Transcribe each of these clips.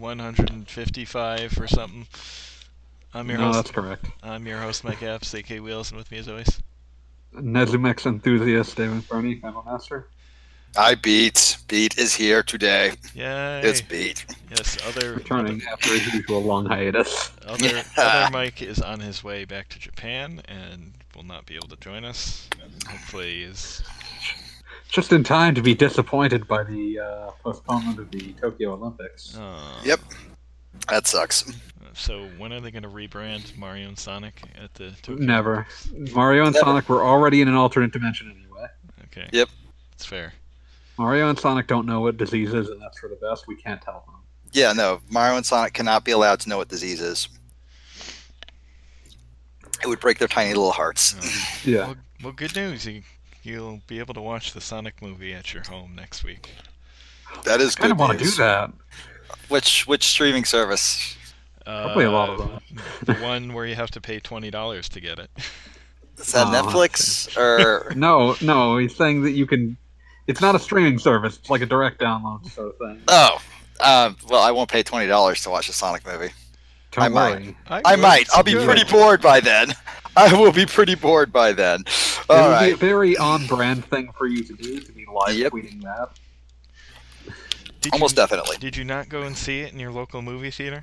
Cast episode 155 or something. I'm your No, host. that's correct. I'm your host, Mike Apps, AK Wheels, and with me as always. Nezumex enthusiast David Fernie, Final Master. I beat. Beat is here today. Yay! It's beat. yes, other Returning after his usual long hiatus. other, other, other Mike is on his way back to Japan and will not be able to join us. Hopefully, is Just in time to be disappointed by the uh, postponement of the Tokyo Olympics. uh, Yep. That sucks. So when are they going to rebrand Mario and Sonic at the Tokyo Never. Olympics? Mario and Never. Sonic were already in an alternate dimension anyway. Okay. Yep. It's fair. Mario and Sonic don't know what disease is, and that's for the best. We can't tell them. Yeah, no. Mario and Sonic cannot be allowed to know what disease is. It would break their tiny little hearts. Uh, Yeah. well, well, good news. You, you'll be able to watch the Sonic movie at your home next week. That is I kind good of want to do that. Which which streaming service? Probably a lot of Uh, them. the one where you have to pay twenty dollars to get it. Is that Oh, Netflix or No, no, he's saying that you can. It's not a streaming service. It's like a direct download sort of thing. Oh, um, well, I won't pay twenty dollars to watch a Sonic movie. Don't I might. worry. I would. might. I'll be Good. pretty bored by then. I will be pretty bored by then. It All would be a very on-brand thing for you to do to be live Yep. tweeting that. Did Almost you, definitely. Did you not go and see it in your local movie theater?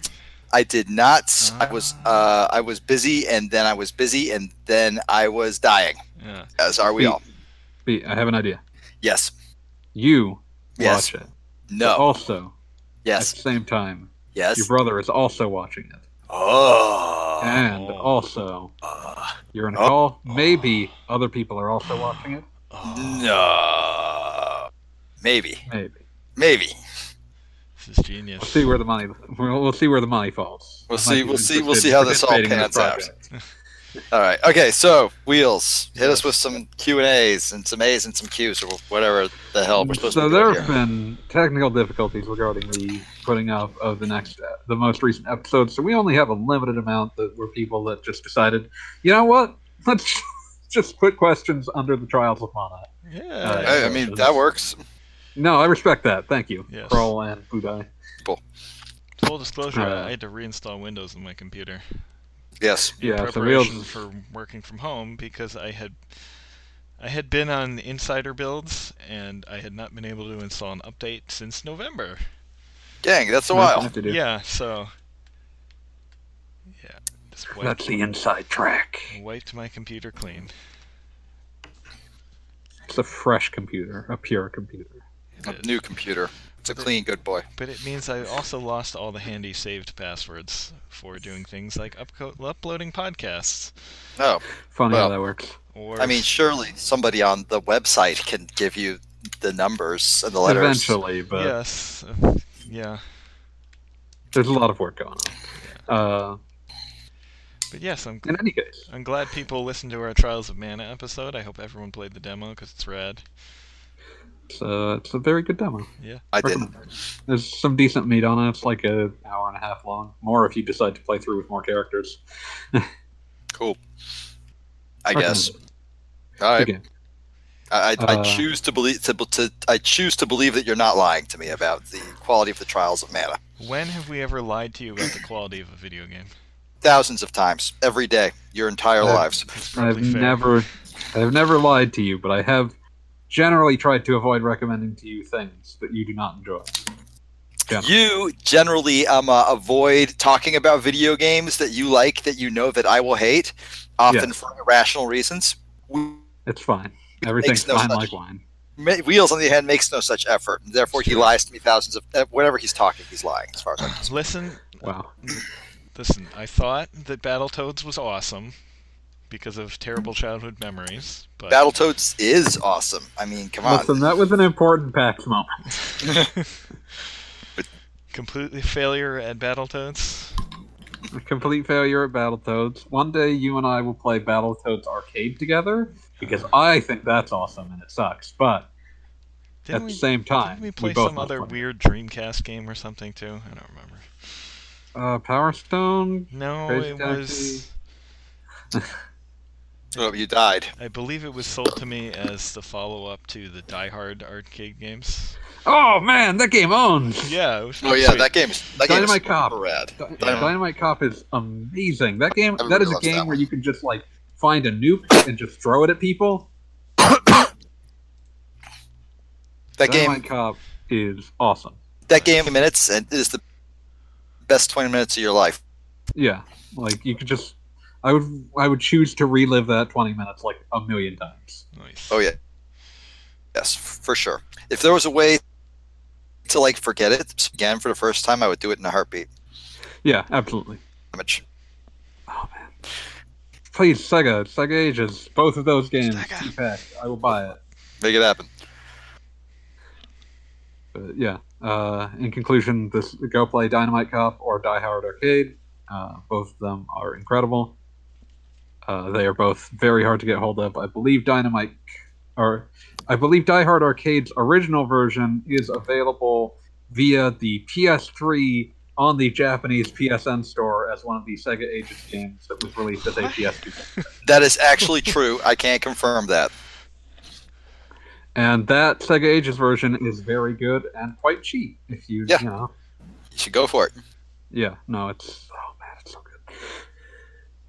I did not. I was uh, I was busy, and then I was busy, and then I was dying. Yeah. As are we Wait. all. Wait, I have an idea. Yes. You Yes. watch it. No. Also, Yes. at the same time, Yes. your brother is also watching it. Oh. and Oh. also, Uh, you're in a Oh. call. Maybe other people are also watching it. no. Maybe. Maybe. Maybe. This is genius. We'll see where the money. We'll, we'll see where the money falls. We'll see- we'll see- we'll see how this all participating in this pans out. Project. All right. Okay. So wheels, hit us with some Q and A's and some A's and some Q's or whatever the hell we're supposed So to be So there have here. been technical difficulties regarding the putting up of the next, the most recent episode. So we only have a limited amount that were people that just decided, you know what, let's just put questions under the trials of mana. Yeah. Hey, I mean that works. No, I respect that. Thank you, Yes. Kroll and Budai. Full disclosure, Uh, I had to reinstall Windows on my computer. Yes. Yeah, so preparation for working from home because I had I had been on insider builds and I had not been able to install an update since November. Dang, that's a Nothing while. left to do. Yeah, so yeah, just wiped, That's the inside track. wiped my computer clean. It's a fresh computer, a pure computer. A new computer. It's a clean, good boy. But it means I also lost all the handy saved passwords for doing things like upco- uploading podcasts. Oh, Funny how that works. Or I mean surely somebody on the website can give you the numbers and the letters. Eventually, but yes, yeah. there's a lot of work going on. Uh, But yes, I'm in any case, I'm glad people listened to our Trials of Mana episode. I hope everyone played the demo because it's rad. It's, uh, it's a very good demo. Yeah, I didn't. There's some decent meat on it. It's like an hour and a half long. More if you decide to play through with more characters. Cool. I guess. Recommend All it. right. Good game. I, I, I Uh, choose to believe to, to I choose to believe that you're not lying to me about the quality of the trials of mana. When have we ever lied to you about the quality of a video game? Thousands of times every day, your entire Uh, lives. I've fair. never, I've never lied to you, but I have generally tried to avoid recommending to you things that you do not enjoy. Generally. You generally um, uh, avoid talking about video games that you like that you know that I will hate, often Yes. for irrational reasons. It's fine. Everything's no fine such- like wine. Ma- Wheels, on the other hand, makes no such effort. and Therefore, he lies to me thousands of. Uh, whenever he's talking, he's lying, as far as I'm concerned. Listen, Wow. listen. I thought that Battletoads was awesome because of terrible childhood memories, but Battletoads is awesome. I mean, come on. Listen, that was an important PAX moment. completely failure at Battletoads. A complete failure at Battletoads. One day you and I will play Battletoads Arcade together because I think that's awesome and it sucks. But Didn't at we, the same time, didn't we play both some other play. weird Dreamcast game or something too? I don't remember. Uh, Power Stone. No, Crazy it was. Oh, you died. I believe it was sold to me as the follow-up to the Die Hard arcade games. Oh man, that game owns. Yeah, it was. Oh yeah, sweet. that game is that game is Dynamite Cop. rad. Dy- Dynamite- Dynamite Cop is amazing. That game, Everybody that is a loves that game where one. you can just like find a nuke and just throw it at people. That game, Dynamite Cop is awesome. that game, minutes and is the best twenty minutes of your life. Yeah, like you could just, I would, I would choose to relive that twenty minutes like a million times. Nice. Oh yeah, yes, for sure. If there was a way to like forget it again for the first time, I would do it in a heartbeat. Yeah, absolutely. Damage. Oh man, please Sega, Sega Ages, both of those games. Sega. I will buy it. Make it happen. But yeah, uh, in conclusion, this go play Dynamite Cop or Die Hard Arcade. Uh, both of them are incredible. Uh, they are both very hard to get hold of. I believe Dynamite, or I believe Die Hard Arcade's original version is available via the PS3 on the Japanese PSN store as one of the Sega Ages games that was released as a PS2. That is actually true. I can't confirm that. And that Sega Ages version is very good and quite cheap if you, Yeah. you know. You should go for it. Yeah, no, it's oh man, it's so good.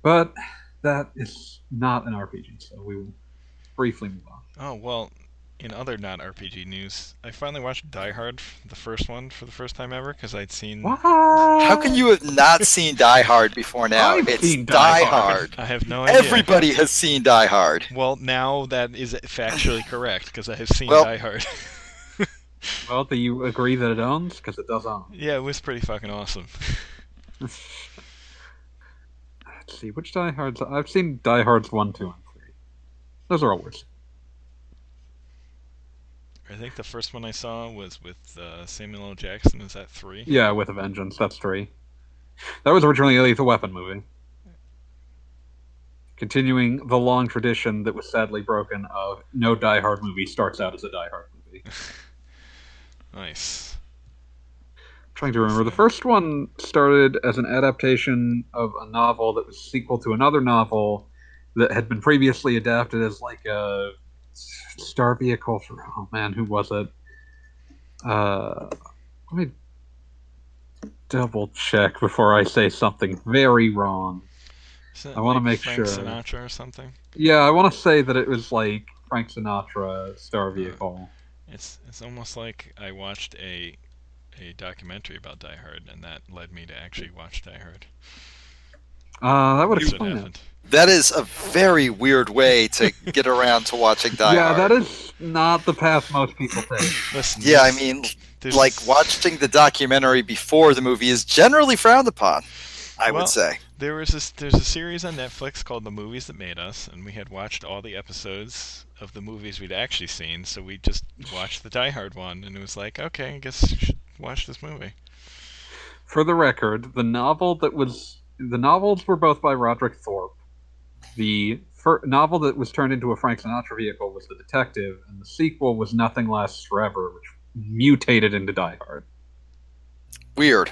But that is not an RPG, so we will briefly move on. Oh well, in other non-RPG news, I finally watched Die Hard, the first one, for the first time ever because I'd seen. What? How can you have not seen Die Hard before now? I've it's seen Die Die Hard. Hard. I have no idea. Everybody has seen Die Hard. Well, now that is factually correct because I have seen Well- Die Hard. Well, do you agree that it owns? Because it does own. yeah, it was pretty fucking awesome. Let's see, which Die Hards? I've seen Die Hards 1, 2, and 3. Those are all worse. I think the first one I saw was with uh, Samuel L. Jackson. Is that three? Yeah, with a Vengeance, that's 3. That was originally a Lethal Weapon movie. Continuing the long tradition that was sadly broken of no Die Hard movie starts out as a Die Hard movie. Nice. Trying to remember. The first one started as an adaptation of a novel that was sequel to another novel that had been previously adapted as like a star vehicle for oh man, who was it? Uh, let me double check before I say something very wrong. I wanna like make Frank sure. Sinatra or something. Yeah, I want to say that it was like Frank Sinatra star vehicle. It's it's almost like I watched a a documentary about Die Hard, and that led me to actually watch Die Hard. Uh, that would That's explain it. That is a very weird way to get around to watching Die yeah, Hard. Yeah, that is not the path most people take. Listen, Yeah, I mean, there's- like watching the documentary before the movie is generally frowned upon. I Well- would say. There was this, there's a series on Netflix called The Movies That Made Us, and we had watched all the episodes of the movies we'd actually seen, so we just watched the Die Hard one, and it was like, okay, I guess you should watch this movie. For the record, the novel that was the novels were both by Roderick Thorpe. The fir- novel that was turned into a Frank Sinatra vehicle was The Detective, and the sequel was Nothing Lasts Forever, which mutated into Die Hard. Weird.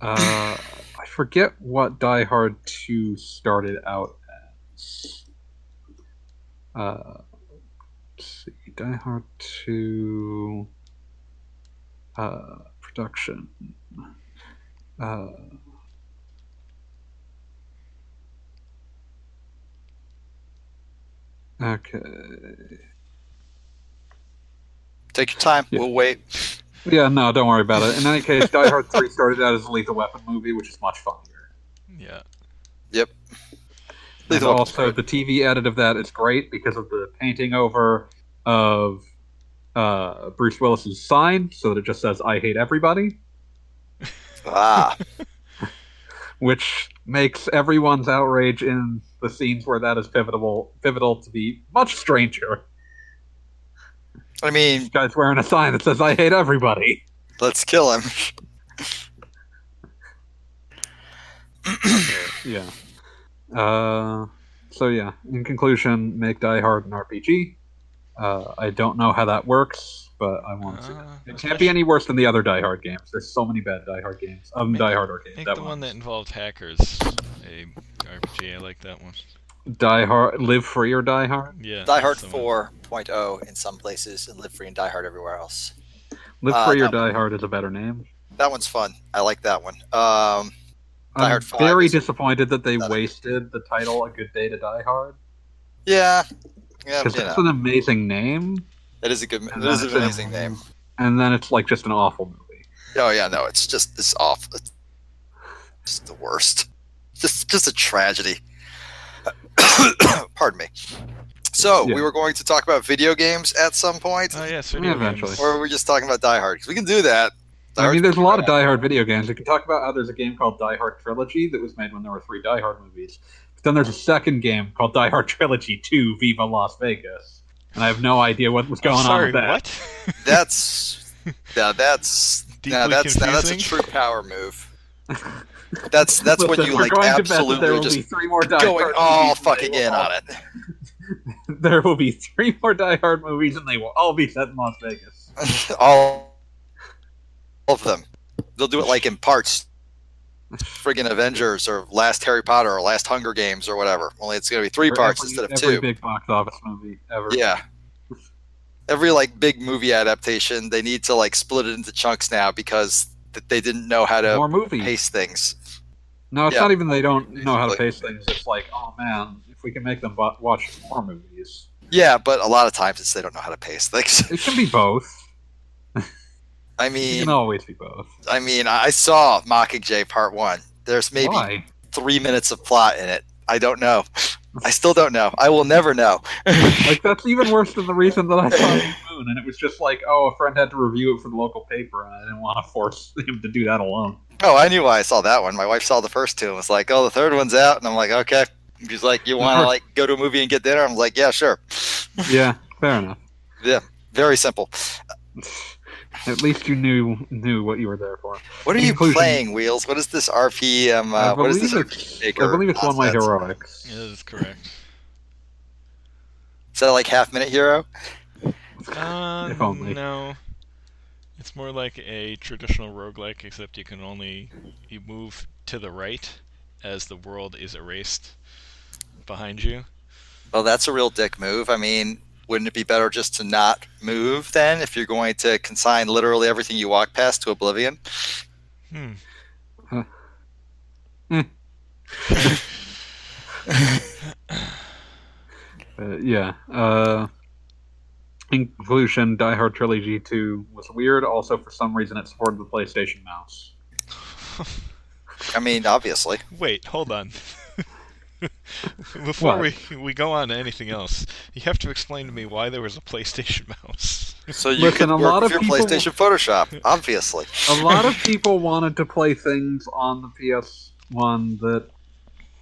Uh, I forget what Die Hard 2 started out as. Uh, let's see. Die Hard 2. Uh, production. Uh, okay. Take your time. Yeah. We'll wait. Yeah, no, don't worry about it. In any case, Die Hard 3 started out as a Lethal Weapon movie, which is much funnier. Yeah. And Lethal Weapon's also, the TV edit of that is great because of the painting over of uh, Bruce Willis's sign, so that it just says "I hate everybody," Ah, which makes everyone's outrage in the scenes where that is pivotal pivotal to be much stranger. I mean, This guy's wearing a sign that says "I hate everybody." let's kill him. Yeah. Uh, so yeah. In conclusion, make Die Hard an RPG. Uh, I don't know how that works, but I want to. Uh, It can't be any worse than the other Die Hard games. There's so many bad Die Hard games. Um, Make- Die Hard arcade. Make that the one one. that involved hackers a RPG. I like that one. Die Hard, Live Free or Die Hard. Yeah. Die Hard 4.0 in some places and Live Free and Die Hard everywhere else. Live Uh, Free or that- Die Hard is a better name. That one's fun. I like that one. Um, Die I'm Hard 5 very disappointed that they better. wasted the title "A Good Day to Die Hard" yeah, yeah, because you that's know, an amazing name, it is a good, and it is an it's amazing name. and then it's like just an awful movie. Oh yeah, no, it's just it's awful. It's just the worst. Just just a tragedy. Pardon me. So Yeah. we were going to talk about video games at some point, Oh yes, Yeah, video eventually. games. or were we just talking about Die Hard? 'Cause we can do that. Die I mean, there's a lot of Die Hard video games. We can talk about how there's a game called Die Hard Trilogy that was made when there were three Die Hard movies. But then there's a second game called Die Hard Trilogy 2 Viva Las Vegas. And I have no idea what was going Sorry, on with that. what? That's yeah, that's now that's now that's a true power move. That's that's when Listen, you like going to there absolutely will just be three more Die going Hard all movies and they fucking in on it. There will be three more Die Hard movies and they will all be set in Las Vegas. all, all of them. They'll do it like in parts. Friggin' Avengers or Last Harry Potter or Last Hunger Games or whatever. Only it's gonna be three For parts every, instead of every two. big box office movie ever. Yeah. Every like big movie adaptation, they need to like split it into chunks now because th- they didn't know how to More movies. pace things. No, it's Yeah. not even they don't know how to pace things. It's like, oh man, if we can make them watch more movies. Yeah, but a lot of times it's they don't know how to pace things. It can be both. I mean, can always be both. I mean, I saw Mockingjay Part One. There's maybe Why? three minutes of plot in it. I don't know. I still don't know. I will never know. Like that's even worse than the reason that I saw Moon, and it was just like, oh, a friend had to review it for the local paper, and I didn't want to force him to do that alone. Oh, I knew why I saw that one. My wife saw the first two and was like, "Oh, the third one's out," and I'm like, "Okay." She's like, "You want to like go to a movie and get dinner?" I'm like, "Yeah, sure." Yeah, fair enough. Yeah, very simple. At least you knew knew what you were there for. What are you Conclusion. playing, Wheels? What is this RPM? I Uh, what is believe this? it's. I believe it's one way nonsense? heroics. Yeah, that is correct. Is that like half minute hero? Uh, If only. No. It's more like a traditional roguelike, except you can only you move to the right as the world is erased behind you. Well, that's a real dick move. I mean, wouldn't it be better just to not move then if you're going to consign literally everything you walk past to oblivion? Hmm. Huh. Hmm. Uh, yeah. Uh, in conclusion, Die Hard Trilogy 2 was weird. Also, for some reason, it supported the PlayStation mouse. I mean, obviously. Wait, hold on. Before What? we we go on to anything else, you have to explain to me why there was a PlayStation mouse. So you Listen, can a work lot with of your people- PlayStation Photoshop, obviously. A lot of people wanted to play things on the PS1 that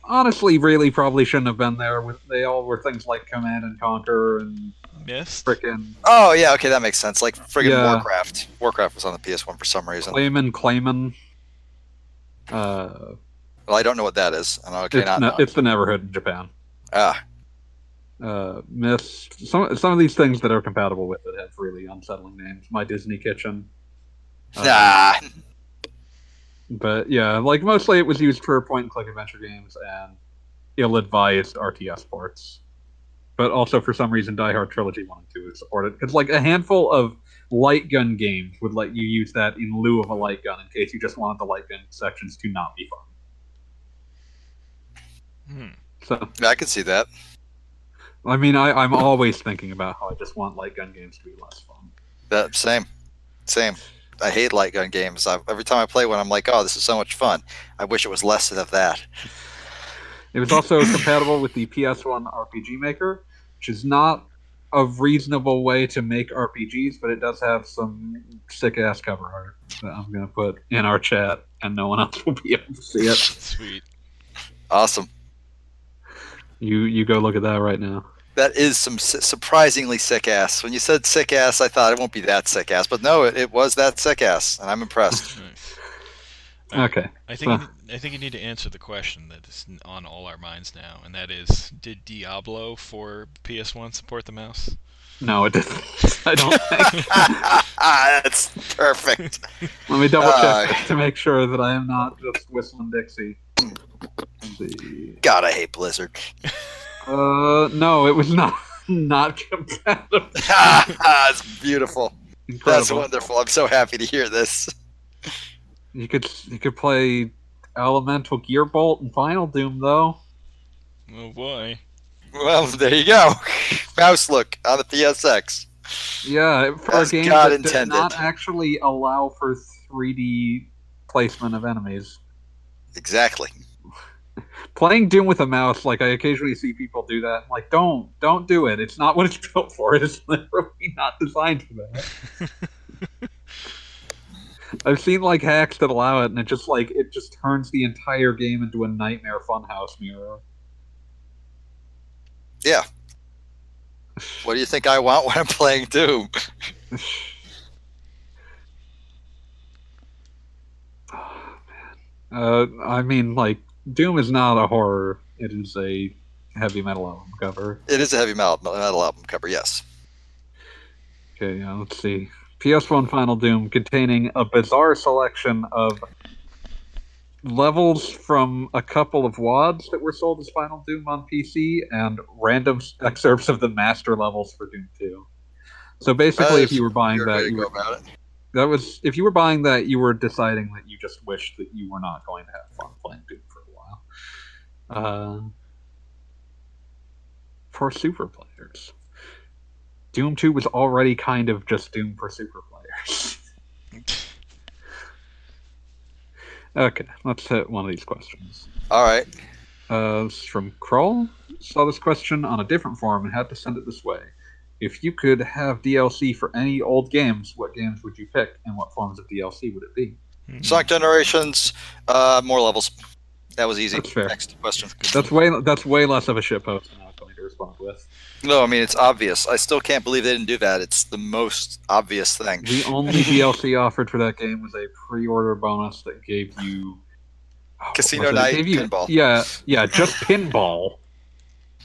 honestly really probably shouldn't have been there. They all were things like Command and Conquer and Myst? frickin' Oh yeah, okay, that makes sense. Like friggin' Yeah. Warcraft. Warcraft was on the PS1 for some reason. Clayman Clayman. Uh, Well, I don't know what that is. I it's, not it's the neighborhood in Japan. ah, uh, Miss some some of these things that are compatible with it have really unsettling names. My Disney Kitchen. Uh, nah. But yeah, like mostly it was used for point and click adventure games and ill-advised RTS ports. But also for some reason, Die Hard Trilogy One and Two supported because like a handful of light gun games would let you use that in lieu of a light gun in case you just wanted the light gun sections to not be fun. Hmm. So Yeah, I can see that. I mean, I, I'm always thinking about how I just want light gun games to be less fun. That same, same. I hate light gun games. I, every time I play one, I'm like, oh, this is so much fun. I wish it was less of that. It was also compatible with the PS1 RPG Maker, which is not a reasonable way to make RPGs, but it does have some sick ass cover art that I'm gonna put in our chat, and no one else will be able to see it. Sweet. Awesome. You you go look at that right now. That is some surprisingly sick ass. When you said sick ass, I thought it won't be that sick ass, but no, it, it was that sick ass, and I'm impressed. Nice. Okay, I think you need- I think you need to answer the question that is on all our minds now, and that is: Did Diablo for PS1 support the mouse? no, it didn't. I don't think. That's perfect. Let me double Uh, check to make sure that I am not just whistling Dixie. The God, I hate Blizzard. Uh, no, it was not not compatible. That's beautiful. Incredible. That's wonderful. I'm so happy to hear this. You could you could play Elemental Gearbolt and Final Doom though. Oh boy. Well, there you go. Mouse look on the PSX. Yeah, for As a game God that does intended. not actually allow for 3D placement of enemies. Exactly. Playing Doom with a mouse, like I occasionally see people do that. I'm like, don't, don't do it. It's not what it's built for. It is literally not designed for that. I've seen like hacks that allow it, and it just like it just turns the entire game into a nightmare funhouse mirror. Yeah. What do you think I want when I'm playing Doom? Uh, I mean, like Doom is not a horror; it is a heavy metal album cover. It is a heavy metal, metal album cover, yes. Okay, yeah, let's see. PS1 Final Doom containing a bizarre selection of levels from a couple of WADs that were sold as Final Doom on PC and random excerpts of the master levels for Doom 2. So basically, if you were buying that, you go were, about it. That was if you were buying that, you were deciding that you just wished that you were not going to have fun playing Doom for a while. Uh, for super players, Doom Two was already kind of just Doom for super players. okay, let's hit one of these questions. All right. Uh, this is from Kroll. Saw this question on a different forum and had to send it this way. If you could have DLC for any old games, what games would you pick, and what forms of DLC would it be? Hmm. Sonic Generations, uh, more levels. That was easy. That's fair. Next question. That's way that's way less of a shitpost than I was going to respond with. No, I mean it's obvious. I still can't believe they didn't do that. It's the most obvious thing. The only DLC offered for that game was a pre-order bonus that gave you oh, Casino was it? It Night gave you- pinball. Yeah, yeah, just pinball,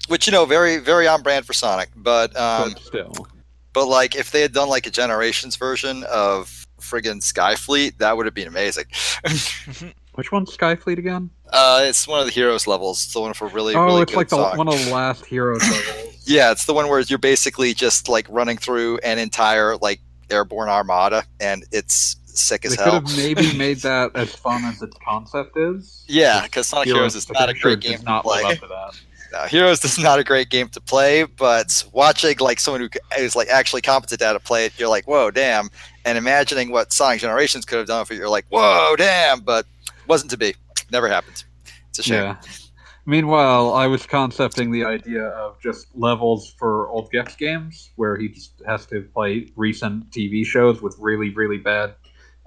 Which you know, very very on brand for Sonic. But um, but still. but like if they had done like a Generations version of friggin' Skyfleet, that would have been amazing. Which one's Skyfleet again? uh, it's one of the heroes levels. It's the one for really oh, really it's good like the one of the last heroes levels. Yeah, it's the one where you're basically just like running through an entire like airborne armada, and it's sick They as could hell. have maybe made that as fun as its concept is. Yeah, because Sonic Heroes is not a sure great game not live up to that. No, Heroes is not a great game to play, but watching like someone who is like actually competent at to play it, you're like, whoa, damn. And imagining what Sonic Generations could have done for you, you're like, whoa, damn. But wasn't to be. Never happened. It's a shame. Yeah. Meanwhile, I was concepting the idea of just levels for old Gex games, where he just has to play recent TV shows with really, really bad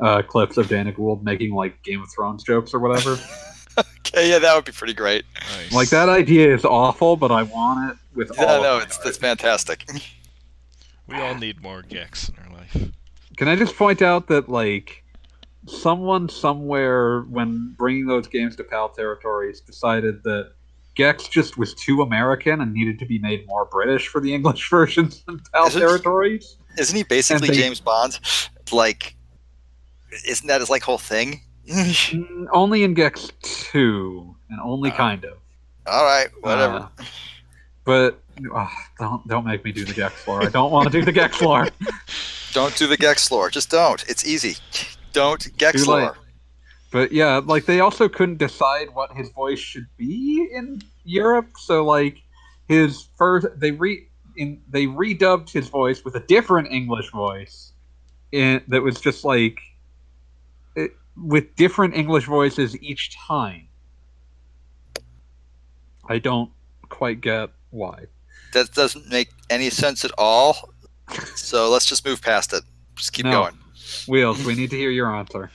uh, clips of Dana Gould making like Game of Thrones jokes or whatever. Okay, yeah, that would be pretty great. Nice. like that idea is awful, but I want it with all. Yeah, of no, my it's heart. it's fantastic. We all need more Gex in our life. Can I just point out that like someone somewhere when bringing those games to PAL territories decided that Gex just was too American and needed to be made more British for the English versions in PAL Is it? territories. Isn't he basically they- James Bond? Like, isn't that his like whole thing? Mm, only in Gex 2, and only Uh, kind of. All right, whatever. Uh, but don't don't make me do the Gex lore. I don't want to do the Gex lore. don't do the Gex lore. Just don't. It's easy. Don't Gex lore. But yeah, like they also couldn't decide what his voice should be in Europe. So like his first, they re in they redubbed his voice with a different English voice, and that was just like it, with different English voices each time. I don't quite get why. That doesn't make any sense at all. So let's just move past it. Just keep No. going. Wheels, we need to hear your answer.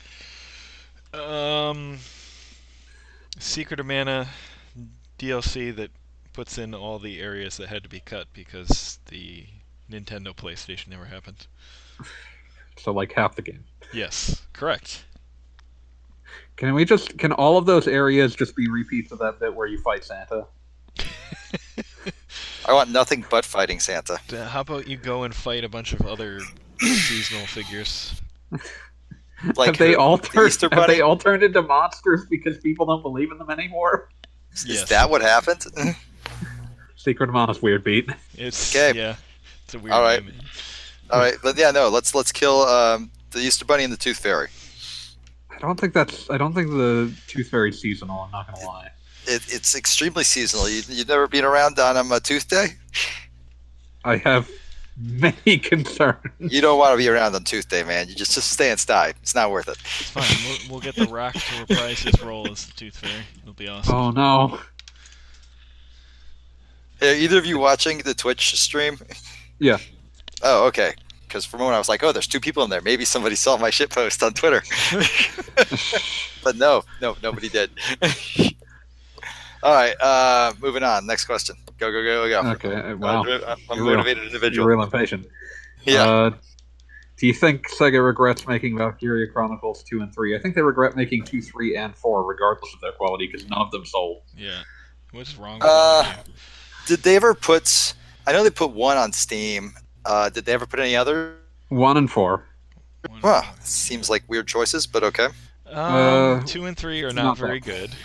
Um, Secret of Mana DLC that puts in all the areas that had to be cut because the Nintendo PlayStation never happened. So like half the game. Yes, correct. Can we just can all of those areas just be repeats of that bit where you fight Santa? I want nothing but fighting Santa. How about you go and fight a bunch of other seasonal figures? Like have they all turned? Easter Have they all turned into monsters because people don't believe in them anymore? Is Yes. that what happened? Secret of Mana's weird beat. It's Okay. yeah. It's a weird All right. name. All right, but yeah, no, let's let's kill um, the Easter Bunny and the Tooth Fairy. I don't think that's. I don't think the Tooth Fairy's seasonal. I'm not gonna lie. It, it's extremely seasonal. You, you've never been around on um, a Tooth Day. I have many concerns. You don't want to be around on Tooth Day, man. You just just stay inside. It's not worth it. It's fine. We'll, we'll get the Rock to reprise his role as the Tooth Fairy. It'll be awesome. Oh no. Are either of you watching the Twitch stream? Yeah. Oh, okay. Because for a moment I was like, oh, there's two people in there. Maybe somebody saw my shit post on Twitter. but no, no, nobody did. All right, uh, moving on. Next question. Go, go, go, go. Go. Okay. uh, Wow. I'm a You're real. motivated You're individual. real impatient. Yeah. Uh, do you think Sega regrets making Valkyria Chronicles two and three? I think they regret making two, three, and four, regardless of their quality, because none of them sold. Yeah. What's wrong with Uh, that? Did they ever put? I know they put one on Steam. Uh, did they ever put any other? One and four. One- Well, seems like weird choices, but okay. Um, Uh, two and three are not, not very bad. good.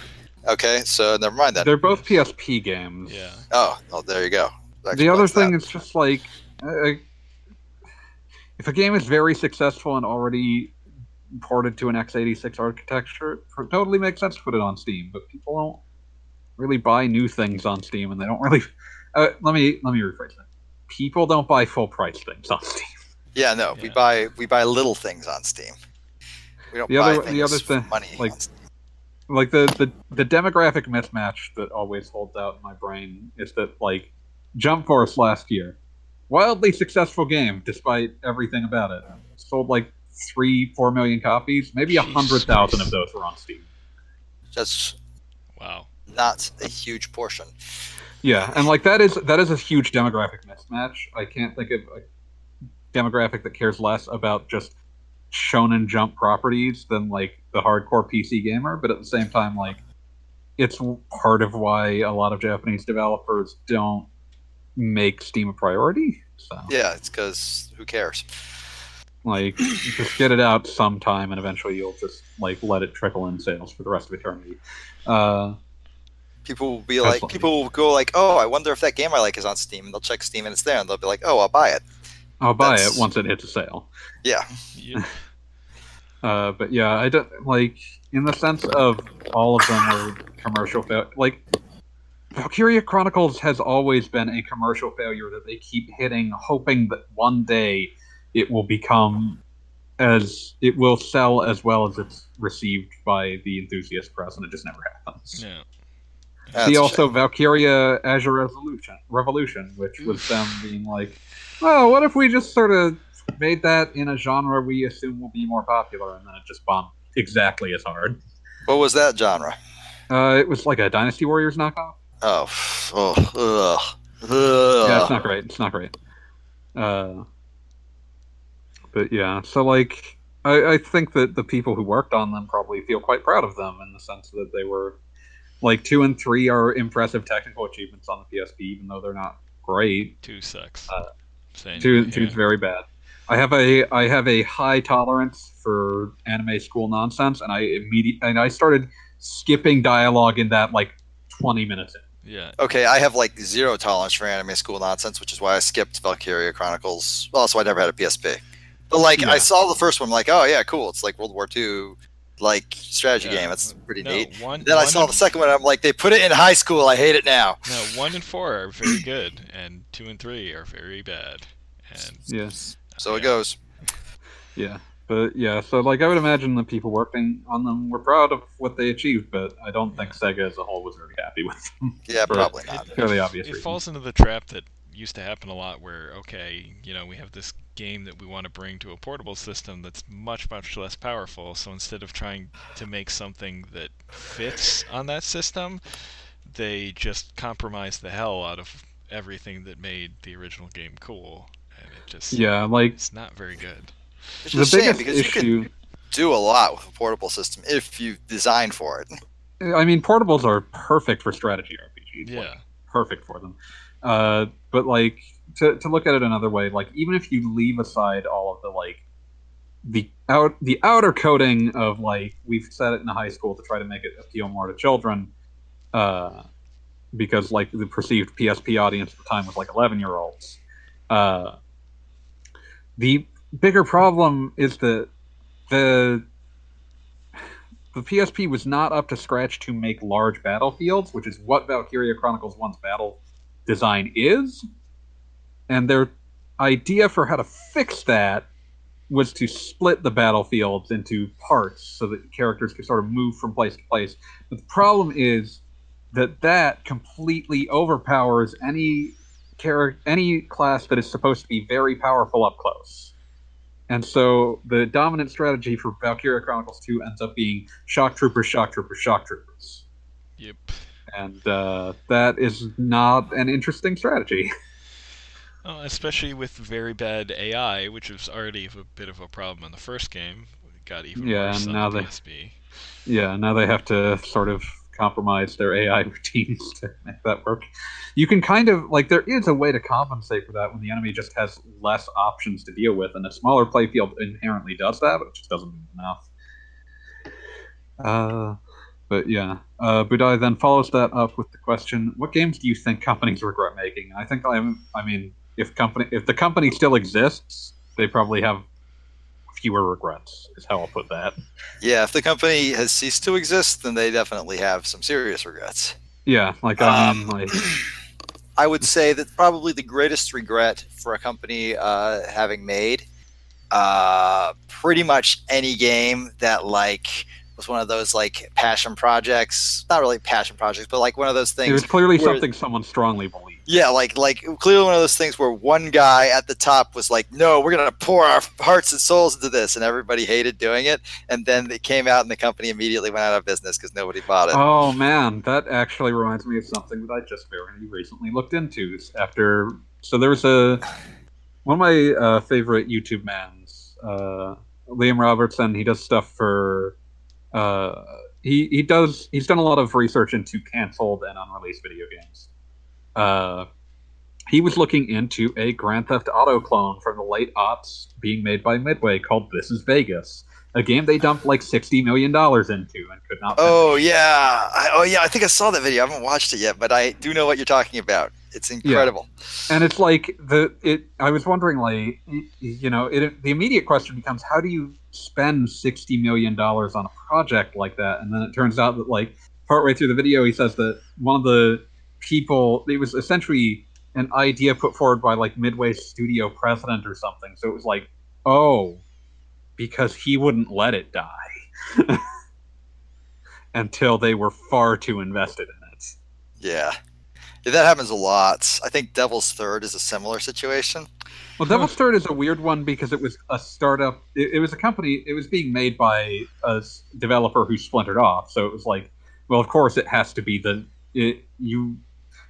Okay, so never mind that. They're both PSP games. Yeah. Oh, oh, there you go. Actually the other thing is just like, uh, if a game is very successful and already ported to an x86 architecture, it totally makes sense to put it on Steam. But people don't really buy new things on Steam, and they don't really. Uh, let me let me rephrase that. People don't buy full price things on Steam. Yeah, no, we buy we buy little things on Steam. We don't The buy other- things the other for thing, money. like- on Steam. Like the, the the demographic mismatch that always holds out in my brain is that like Jump Force last year, wildly successful game despite everything about it, sold like three four million copies. Maybe a hundred thousand of those were on Steam. That's Wow. not a huge portion. Yeah, and like that is that is a huge demographic mismatch. I can't think of a demographic that cares less about just shonen jump properties than like the hardcore PC gamer, but at the same time like it's part of why a lot of Japanese developers don't make Steam a priority. So Yeah, it's because who cares? like just get it out sometime and eventually you'll just like let it trickle in sales for the rest of eternity. Uh People will be That's like, funny. people will go like, oh, I wonder if that game I like is on Steam, and they'll check Steam and it's there, and they'll be like, oh, I'll buy it. I'll buy That's- it once it hits a sale. Yeah, Yeah. Uh, but yeah, I don't like in the sense of all of them are commercial fail. Like Valkyria Chronicles has always been a commercial failure that they keep hitting, hoping that one day it will become as it will sell as well as it's received by the enthusiast press, and it just never happens. Yeah. That's See also. Valkyria Azure Revolution, Revolution, which was them being like, "Oh, what if we just sort of made that in a genre we assume will be more popular?" And then it just bombed exactly as hard. What was that genre? Uh, it was like a Dynasty Warriors knockoff. Oh, oh, ugh, ugh. Yeah, it's not great. It's not great. Uh, but yeah, so like, I, I think that the people who worked on them probably feel quite proud of them in the sense that they were like two and three are impressive technical achievements on the PSP, even though they're not great. Two sucks. Uh, Saying Two, that, two's very bad. I have a I have a high tolerance for anime school nonsense, and I immediate and I started skipping dialogue in that like twenty minutes in. Yeah. Okay, I have like zero tolerance for anime school nonsense, which is why I skipped Valkyria Chronicles. Also I never had a PSP. But like, Yeah. I saw the first one, like, oh yeah, cool. It's like World War II, like strategy Yeah. game. It's pretty No, neat. one. Then I saw the second one. I'm like, they put it in high school. I hate it now. No, one and four are very good, and two and three are very bad. And Yes. So it goes. Yeah, but yeah, so like I would imagine the people working on them were proud of what they achieved, but I don't think Sega as a whole was very happy with them. Yeah, probably not. Fairly obvious. it reasons. falls into the trap that used to happen a lot where okay you know we have this game that we want to bring to a portable system that's much much less powerful so instead of trying to make something that fits on that system they just compromise the hell out of everything that made the original game cool and it just Yeah, like it's not very good Which the a shame biggest because you can issue. do a lot with a portable system if you design for it. I mean, portables are perfect for strategy RPGs. like, yeah perfect for them. Uh, but like to to look at it another way, like even if you leave aside all of the like the out the outer coding of like we've set it in high school to try to make it appeal more to children, uh, because like the perceived PSP audience at the time was like 11 year olds. Uh, the bigger problem is that the the PSP was not up to scratch to make large battlefields, which is what Valkyria Chronicles 1's battle design is. And their idea for how to fix that was to split the battlefields into parts so that characters could sort of move from place to place. But the problem is that that completely overpowers any character, any class that is supposed to be very powerful up close. And so the dominant strategy for Valkyria Chronicles 2 ends up being shock troopers, shock troopers, shock troopers. Yep. And uh, that is not an interesting strategy. Well, especially with very bad AI, which was already a bit of a problem in the first game. It got even Yeah, worse now the they- PSP. yeah, now they have to sort of compromise their AI routines to make that work. You can kind of like there is a way to compensate for that when the enemy just has less options to deal with, and a smaller playfield inherently does that, but it just doesn't do enough. Uh, but yeah, uh, Budai then follows that up with the question: What games do you think companies regret making? I think I'm. I mean, if company if the company still exists, they probably have fewer regrets. Is how I'll put that. Yeah, if the company has ceased to exist, then they definitely have some serious regrets. Yeah, like I mean, Um, like I would say that probably the greatest regret for a company uh, having made uh, pretty much any game that like was one of those like passion projects. Not really passion projects, but like one of those things. it was clearly where- something someone strongly believed. Yeah, like like clearly one of those things where one guy at the top was like, "No, we're gonna pour our hearts and souls into this," and everybody hated doing it. And then it came out, and the company immediately went out of business because nobody bought it. Oh man, that actually reminds me of something that I just very recently looked into. After so there was a one of my uh, favorite YouTube mans, uh, Liam Robertson. He does stuff for uh, he he does he's done a lot of research into canceled and unreleased video games. Uh, he was looking into a Grand Theft Auto clone from the late aughts being made by Midway called This Is Vegas, a game they dumped like sixty million dollars into and could not. Oh yeah, I, oh yeah. I think I saw that video. I haven't watched it yet, but I do know what you're talking about. It's incredible. and it's like the it i was wondering like you know it the immediate question becomes how do you spend 60 million dollars on a project like that and then it turns out that like partway through the video he says that one of the people it was essentially an idea put forward by like midway studio president or something so it was like oh because he wouldn't let it die until they were far too invested in it Yeah. Yeah, that happens a lot. I think Devil's Third is a similar situation. Well, Devil's Third is a weird one because it was a startup. It, it was a company. It was being made by a developer who splintered off. So it was like, well, of course, it has to be the it, you.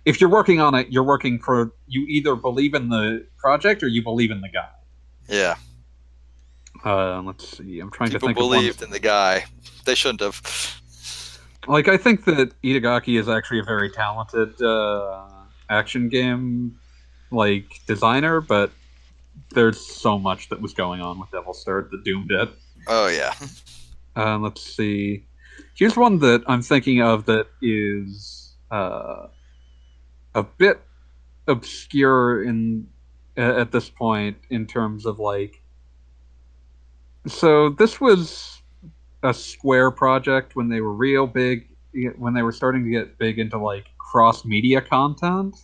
If you're working on it, you're working for. You either believe in the project or you believe in the guy. Yeah, Uh, let's see. I'm trying people to think. one- believed in the guy. They shouldn't have. Like I think that Itagaki is actually a very talented uh, action game like designer, but there's so much that was going on with Devil's Third that doomed it. Oh yeah. Uh, let's see. Here's one that I'm thinking of that is uh, a bit obscure in at this point in terms of like. So this was a Square project when they were real big, when they were starting to get big into like cross media content.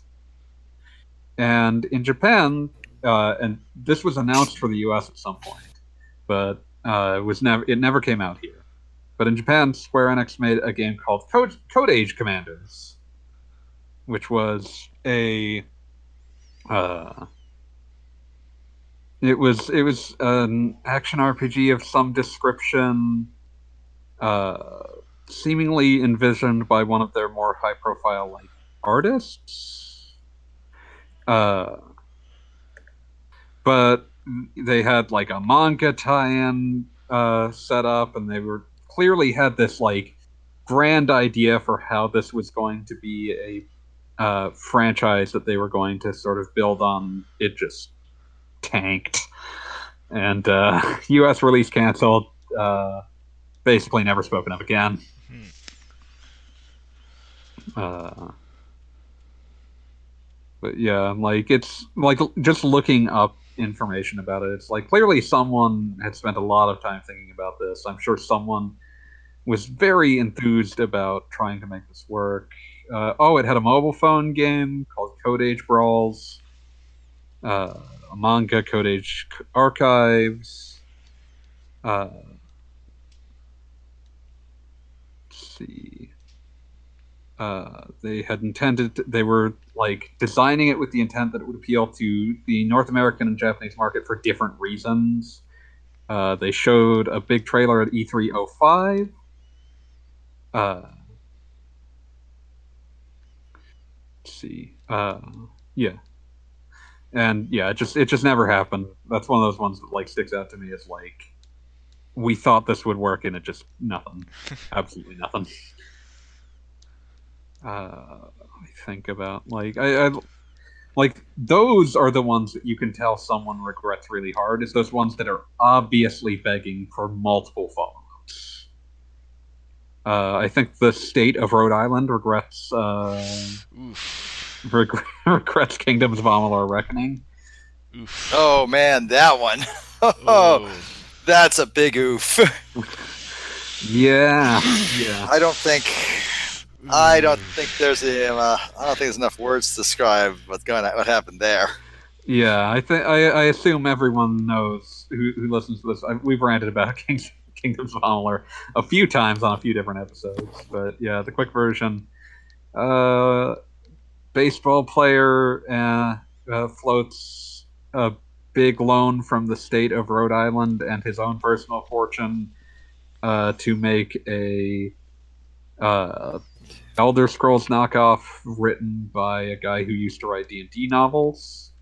And in Japan, uh, and this was announced for the U.S. at some point, but uh, it was never it never came out here. But in Japan, Square Enix made a game called Code, Code Age Commanders, which was a uh, it was it was an action RPG of some description, uh, seemingly envisioned by one of their more high profile like artists. Uh, but they had like a manga tie-in uh, set up, and they were clearly had this like grand idea for how this was going to be a uh, franchise that they were going to sort of build on. It just tanked, and uh, U.S. release canceled. Basically, never spoken of again. Uh, but yeah, like it's like just looking up information about it. It's like clearly someone had spent a lot of time thinking about this. I'm sure someone was very enthused about trying to make this work. Uh, oh, it had a mobile phone game called Code Age Brawls, uh, a manga Code Age Archives. Uh, let's see. Uh, they had intended they were like designing it with the intent that it would appeal to the North American and Japanese market for different reasons. Uh, they showed a big trailer at E305. Uh, let's see. Uh, yeah, and yeah, it just it just never happened. That's one of those ones that like sticks out to me as like we thought this would work and it just nothing, absolutely nothing. Uh, I think about like I, I like those are the ones that you can tell someone regrets really hard. Is those ones that are obviously begging for multiple follow-ups. Uh, I think the state of Rhode Island regrets uh, Oof. reg- regrets Kingdoms of Amalur Reckoning. Oof. Oh man, that one. Oh, Oh. That's a big oof. Yeah, yeah. I don't think. I don't think there's a. Uh, I don't think there's enough words to describe what's going. On, What happened there? Yeah, I think I, I assume everyone knows who, who listens to this. I, we've ranted about Kings, Kingdoms of Amalur a few times on a few different episodes, but yeah, the quick version. Uh, baseball player uh, uh, floats a big loan from the state of Rhode Island and his own personal fortune uh, to make a uh, Elder Scrolls knockoff written by a guy who used to write D and D novels.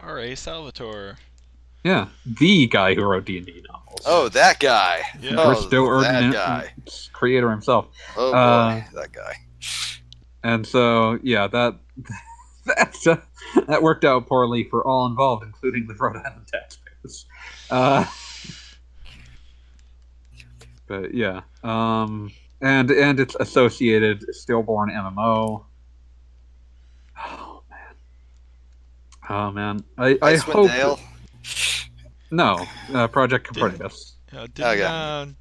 R.A. Salvatore. Yeah, the guy who wrote D and D novels. Oh, that guy. Yeah. Oh, Bristow that Erdman, guy. creator himself. Oh boy, Uh, that guy. And so, yeah, that that uh, that worked out poorly for all involved, including the Rhode Island taxpayers. Uh, but yeah, um, and and it's associated stillborn MMO. Oh man, oh man, I I hope Dale. no uh, Project Copernicus. Uh, didn't, Okay.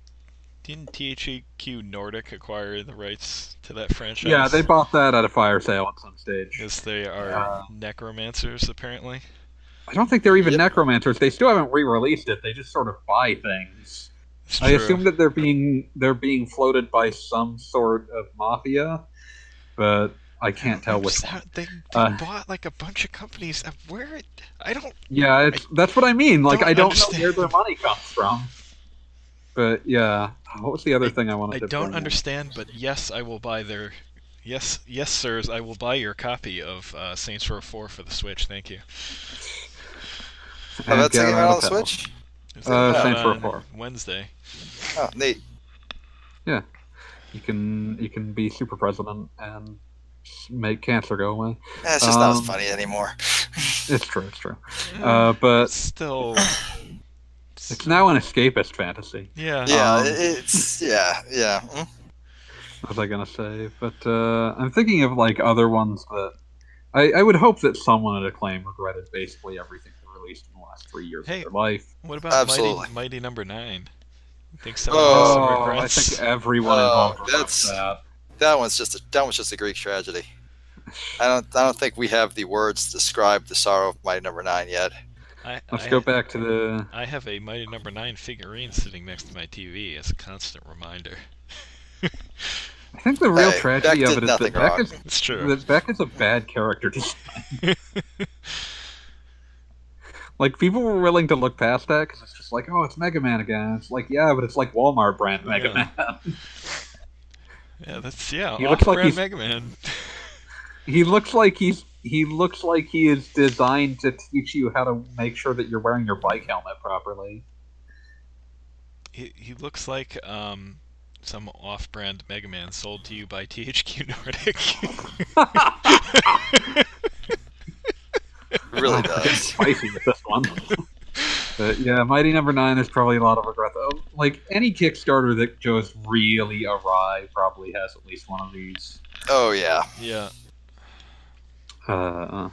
Didn't THQ Nordic acquire the rights to that franchise? Yeah, they bought that at a fire sale at some stage. Because they are Uh, necromancers, apparently. I don't think they're even Yep. necromancers. They still haven't re-released it. They just sort of buy things. It's I true. assume that they're being they're being floated by some sort of mafia, but I can't tell I'm which just- They, they Uh, bought like a bunch of companies. Uh, Where? I don't. Yeah, it's that's what I mean. Like don't I don't understand. know where their money comes from. But yeah, what was the other thing I wanted I to? I don't bring up? understand, but yes, I will buy their. Yes, yes, sirs, I will buy your copy of uh, Saints Row 4 for the Switch. Thank you. Oh, And that's get taking out out on the. Switch. It's Uh, Saints Row 4. Wednesday. Oh, neat. Yeah, You can you can be super president and make cancer go away. It's just not as Um, funny anymore. It's true. It's true. Uh, but Still. It's now an escapist fantasy. Yeah. yeah, um, it's yeah, yeah. Mm. What was I gonna say? But uh, I'm thinking of like other ones that I, I would hope that someone at Acclaim regretted basically everything they released in the last three years Hey. of their life. What about Absolutely. Mighty, Mighty Number Nine? I think someone Oh, has some Oh, I think everyone Oh, involved regrets that's- that. That one's just a, that one's just a Greek tragedy. I don't I don't think we have the words to describe the sorrow of Mighty number nine yet. I, Let's I, go back to the. I have a Mighty Number Nine figurine sitting next to my TV as a constant reminder. I think the real Hey, tragedy Beck of it is that nothing Beck is It's true. that Beck is a bad character design. like people were willing to look past that because it's just like, oh, it's Mega Man again. It's like, yeah, but it's like Walmart brand Mega Yeah. Man. Yeah, that's yeah. He looks like off-brand he's- Mega Man. he looks like he's he looks like he is designed to teach you how to make sure that you're wearing your bike helmet properly. He, he looks like um some off-brand Mega Man sold to you by THQ Nordic. Really does. spicy with this one. but yeah, Mighty Number Nine. is probably a lot of regret. Oh, Like any Kickstarter that goes really awry probably has at least one of these. Oh yeah. yeah. Uh,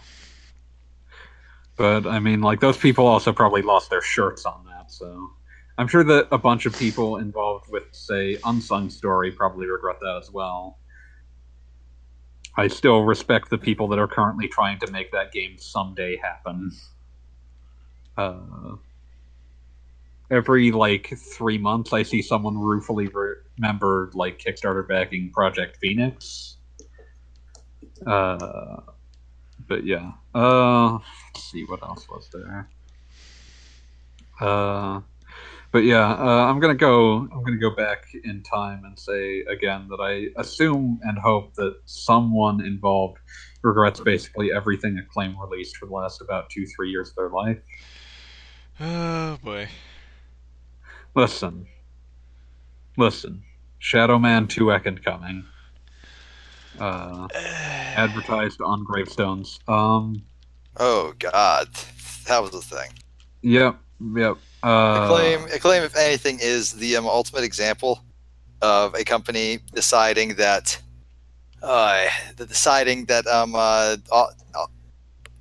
But I mean, like those people also probably lost their shirts on that. So I'm sure that a bunch of people involved with, say, Unsung Story probably regret that as well. I still respect the people that are currently trying to make that game someday happen. Uh, every like three months, I see someone ruefully re- remember like Kickstarter backing Project Phoenix. Uh, but yeah. Uh, let's see what else was there. Uh, but yeah, uh, I'm gonna go. I'm gonna go back in time and say again that I assume and hope that someone involved regrets basically everything Acclaim released for the last about two, three years of their life. Oh boy. Listen, listen. Shadow Man Two Ekond coming. Uh, advertised on gravestones. Um. Oh God, that was a thing. Yep. Yep. Uh, Acclaim, Acclaim, if anything, is the um, ultimate example of a company deciding that, uh, deciding that um, uh,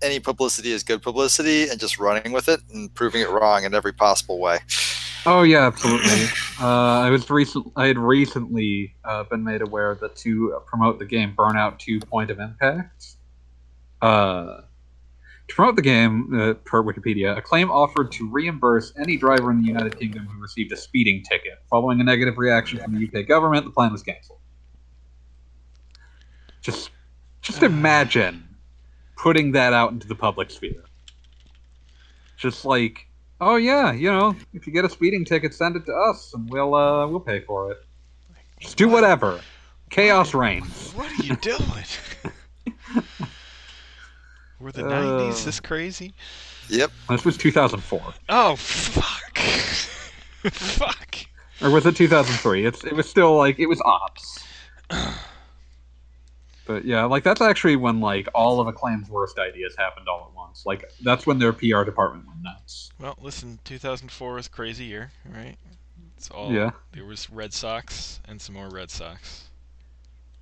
any publicity is good publicity and just running with it and proving it wrong in every possible way. Oh yeah, absolutely. uh, I was recent. I had recently uh, been made aware that to promote the game Burnout Two: Point of Impact, uh, to promote the game uh, per Wikipedia, Acclaim offered to reimburse any driver in the United Kingdom who received a speeding ticket. Following a negative reaction from the UK government, the plan was cancelled. Just, just imagine putting that out into the public sphere. Just like Oh yeah, you know, if you get a speeding ticket, send it to us, and we'll uh, we'll pay for it. Just do whatever. Chaos reigns. What are you doing? Were the Uh. nineties this crazy? Yep. This was 2004, Oh fuck! fuck! or was it 2003? It's it was still like it was ops. But yeah, like that's actually when like all of Acclaim's worst ideas happened all at once. Like that's when their PR department went nuts. Well, listen, 2004 was a crazy year, right? It's all. Yeah. There was Red Sox and some more Red Sox.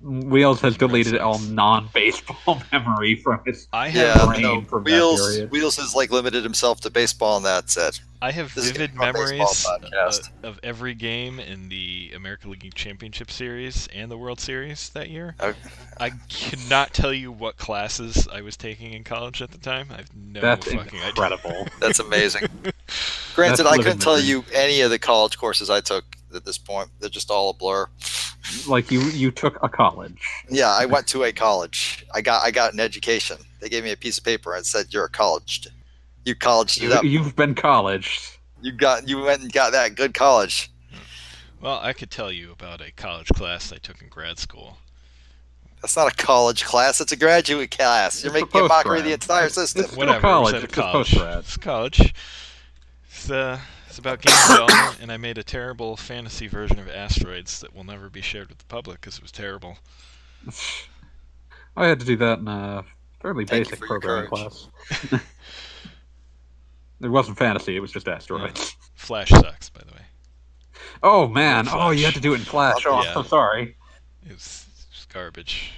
Wheels has deleted all non-baseball memory from his. I Yeah. have brain no, from that Wheels. period. Wheels has like limited himself to baseball, and that's it. I have This vivid memories uh, of every game in the American League Championship Series and the World Series that year. Okay. I cannot tell you what classes I was taking in college at the time. I have no That's fucking idea. incredible. That's amazing. Granted, That's I living couldn't tell you any of the college courses I took at this point. They're just all a blur. Like you, you took a college. Yeah, I went to a college. I got I got an education. They gave me a piece of paper and said you're a college. You colleged it You, you've been college. You got you went and got that good college. Well, I could tell you about a college class I took in grad school. That's not a college class. It's a graduate class. You're It's making a mockery of the entire system. it's- Whatever. college, It was at it's a college. post-grad. It's college. It's, uh, it's about game development, and I made a terrible fantasy version of Asteroids that will never be shared with the public because it was terrible. I had to do that in a fairly Thank basic programming class. it wasn't fantasy; it was just asteroids. Flash sucks, by the way. Oh man! Flash. Oh, you had to do it in Flash. Oh, Yeah. I'm so sorry. It was, it was garbage.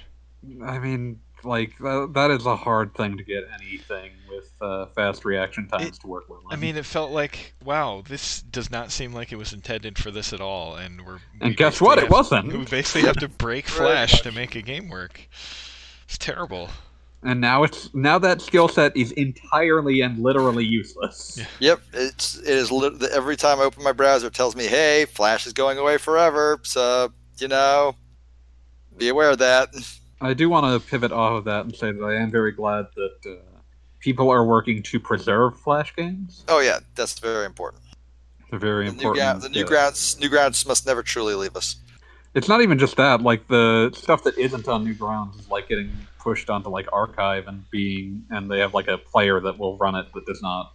I mean, like that, that is a hard thing to get anything with uh, fast reaction times It- to work well. I mean, it felt like, wow, this does not seem like it was intended for this at all, and we're. And we guess basically what? It wasn't. We basically have to break Flash to make a game work. It's terrible. and now it's now that skill set is entirely and literally useless. Yeah. Yep, it's it is lit- every time I open my browser, it tells me, "Hey, Flash is going away forever." So you know, be aware of that. I do want to pivot off of that and say that I am very glad that uh, people are working to preserve Flash games. Oh yeah, that's very important. They're very The new, important. ga- the new grounds, Newgrounds must never truly leave us. It's not even just that. Like the stuff that isn't on Newgrounds is like getting pushed onto like archive and being, and they have like a player that will run it that does not.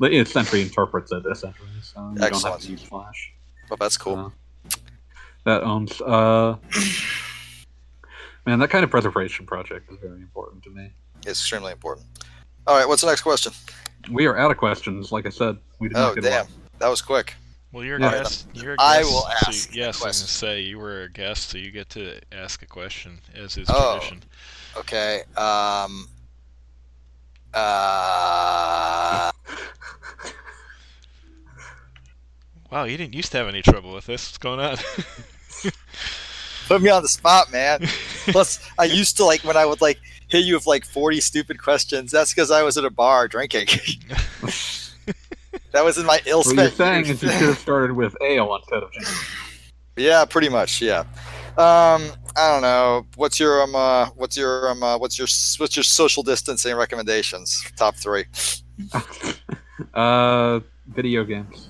It essentially interprets it essentially, so you don't have Excellent. to use Flash. Well, that's cool. Uh, that owns. Uh, man, that kind of preservation project is very important to me. It's extremely important. All right, what's the next question? We are out of questions. Like I said, we did Oh not get damn, a lot. that was quick. Well, you're a Yeah. guest. You're a guest. I will so ask you- yes, I was gonna say you were a guest, so you get to ask a question, as is Oh. tradition. Okay. Um, Uh, Wow, you didn't used to have any trouble with this. What's going on? put me on the spot, man. Plus, I used to like when I would like hit you with like 40 stupid questions. That's because I was at a bar drinking. that was in my ill What you're saying youth. is you should have started with ale instead of gin. Yeah, pretty much. Yeah. Um, I don't know. What's your um? Uh, what's your um? Uh, what's your what's your social distancing recommendations? Top three. uh, video games.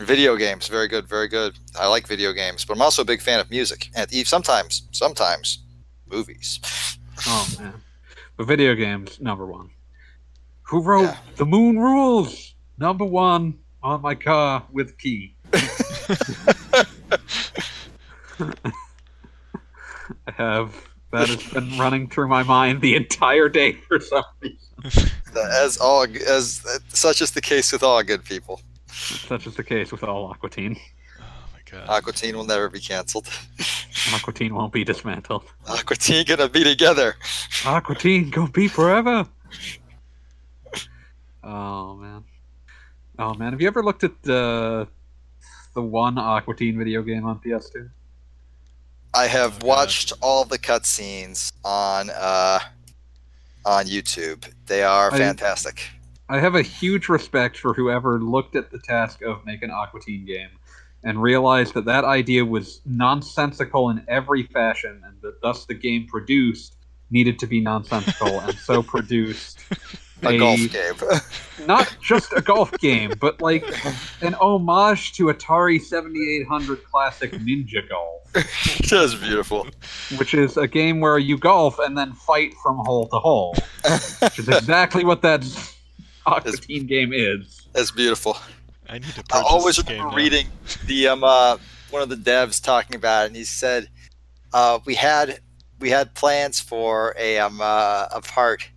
Video games. Very good. Very good. I like video games, but I'm also a big fan of music and sometimes, sometimes, movies. Oh man, but video games number one. Who wrote Yeah. the Moon Rules? Number one on my car with key. I have that has been running through my mind the entire day for some reason. As all as such is the case with all good people. Such is the case with all Aqua Teen. oh my god. Aqua Teen will never be canceled. Aqua Teen won't be dismantled. Aqua Teen gonna be together. Aqua Teen gonna be forever. Oh man. Oh man, have you ever looked at the the one Aqua Teen video game on PS2? I Oh, have God. watched all the cutscenes on uh on YouTube. They are I- fantastic. I have a huge respect for whoever looked at the task of making an Aqua Teen game and realized that that idea was nonsensical in every fashion, and that thus the game produced needed to be nonsensical, and so produced A golf game. not just a golf game, but like an homage to Atari 7800 classic Ninja Golf, That's beautiful. which is a game where you golf and then fight from hole to hole, which is exactly what that Aqua Teen game is. That's beautiful. I need to I always this remember now. reading the um uh, one of the devs talking about it, and he said uh, we had we had plans for a um uh, a part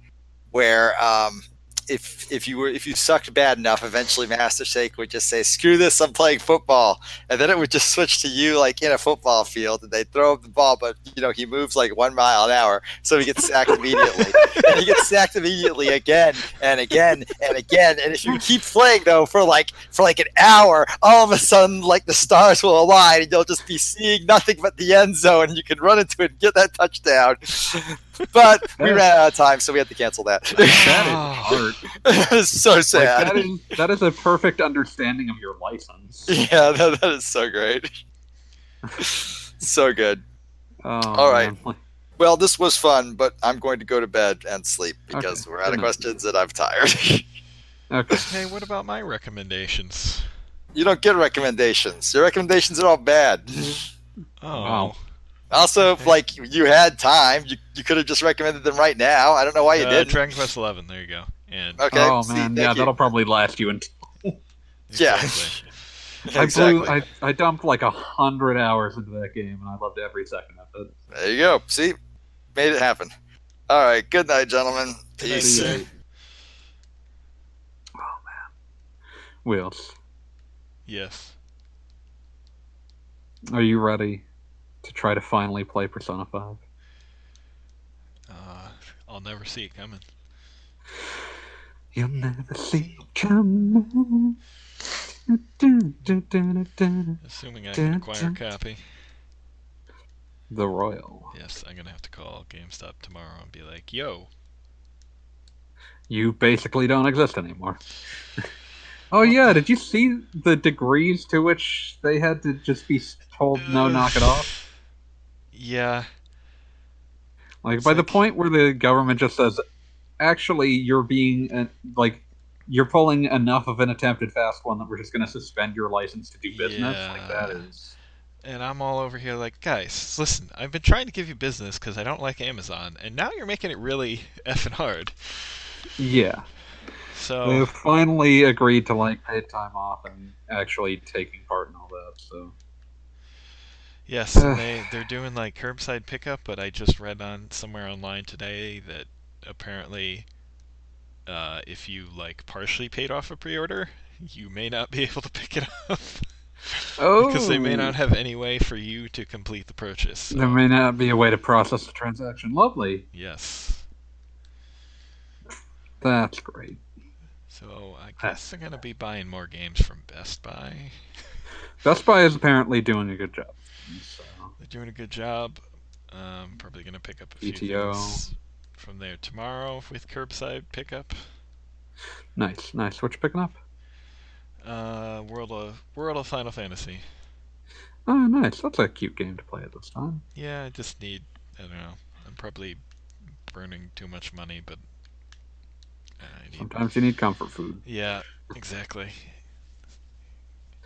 where um if if you were if you sucked bad enough, eventually Master Shake would just say, "Screw this, I'm playing football," and then it would just switch to you like in a football field, and they throw up the ball, but you know he moves like one mile an hour, so he gets sacked immediately, and he gets sacked immediately again and again and again, and if you keep playing though for like for like an hour, all of a sudden like the stars will align, and you'll just be seeing nothing but the end zone, and you can run into it and get that touchdown. But we ran out of time, so we had to cancel that. That is art. it's so Like, sad. that is that is a perfect understanding of your license. yeah, that, that is so great. so good. Oh, All right. man. Well, this was fun, but I'm going to go to bed and sleep because Okay, we're out of good night. questions and I'm tired. Okay. Hey, what about my recommendations? you don't get recommendations. Your recommendations are all bad. Mm-hmm. Oh, Wow. Also, if, Okay. like you had time, you, you could have just recommended them right now. I don't know why you uh, didn't. Dragon Quest Eleven. There you go. And Okay. oh see, man, thank yeah, you. that'll probably last you until Yeah. exactly. I blew. I, I dumped like a hundred hours into that game, and I loved every second of it. There you go. See, made it happen. All right. Good night, gentlemen. Good night, Peace. sir. Wheels, yes. are you ready to try to finally play Persona Five? Uh, I'll never see it coming. You'll never see it coming. Assuming I can acquire a copy. The Royal. Yes, I'm gonna have to call GameStop tomorrow and be like, "Yo, You basically don't exist anymore. oh yeah, did you see the degrees to which they had to just be told no, knock it off? yeah, Like It's by the point where the government just says, actually, you're being like you're pulling enough of an attempted fast one that we're just going to suspend your license to do business. Like that is. And I'm all over here like, guys, listen, I've been trying to give you business because I don't like Amazon, and now you're making it really effing hard. Yeah, So they've finally agreed to like paid time off and actually taking part in all that. So Yes, and they they're doing like curbside pickup, but I just read on somewhere online today that apparently, uh, if you like partially paid off a pre-order, you may not be able to pick it up oh, because they may not have any way for you to complete the purchase. So, There may not be a way to process the transaction. Lovely. yes, That's great. So I guess I'm gonna be buying more games from Best Buy. Best Buy is apparently doing a good job. Doing a good job. Um, probably gonna pick up a few BTO. things from there tomorrow with curbside pickup. nice, nice. What you picking up? Uh, World of World of Final Fantasy. Oh, nice. That's a cute game to play at this time. Yeah, I just need. I don't know. I'm probably burning too much money, but I need. Sometimes you need comfort food. Yeah, exactly.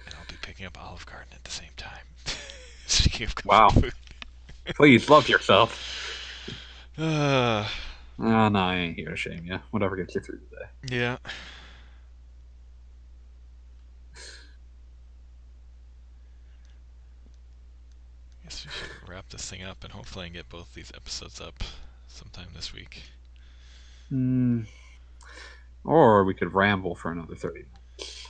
And I'll be picking up Olive Garden at the same time. Speaking of Wow. comfort Please love yourself. food. Uh, Oh, no, I ain't here to shame you. Whatever gets you through today. day. yeah. Guess we should wrap this thing up and hopefully I can get both these episodes up sometime this week. Hmm. Or we could ramble for another 30 minutes.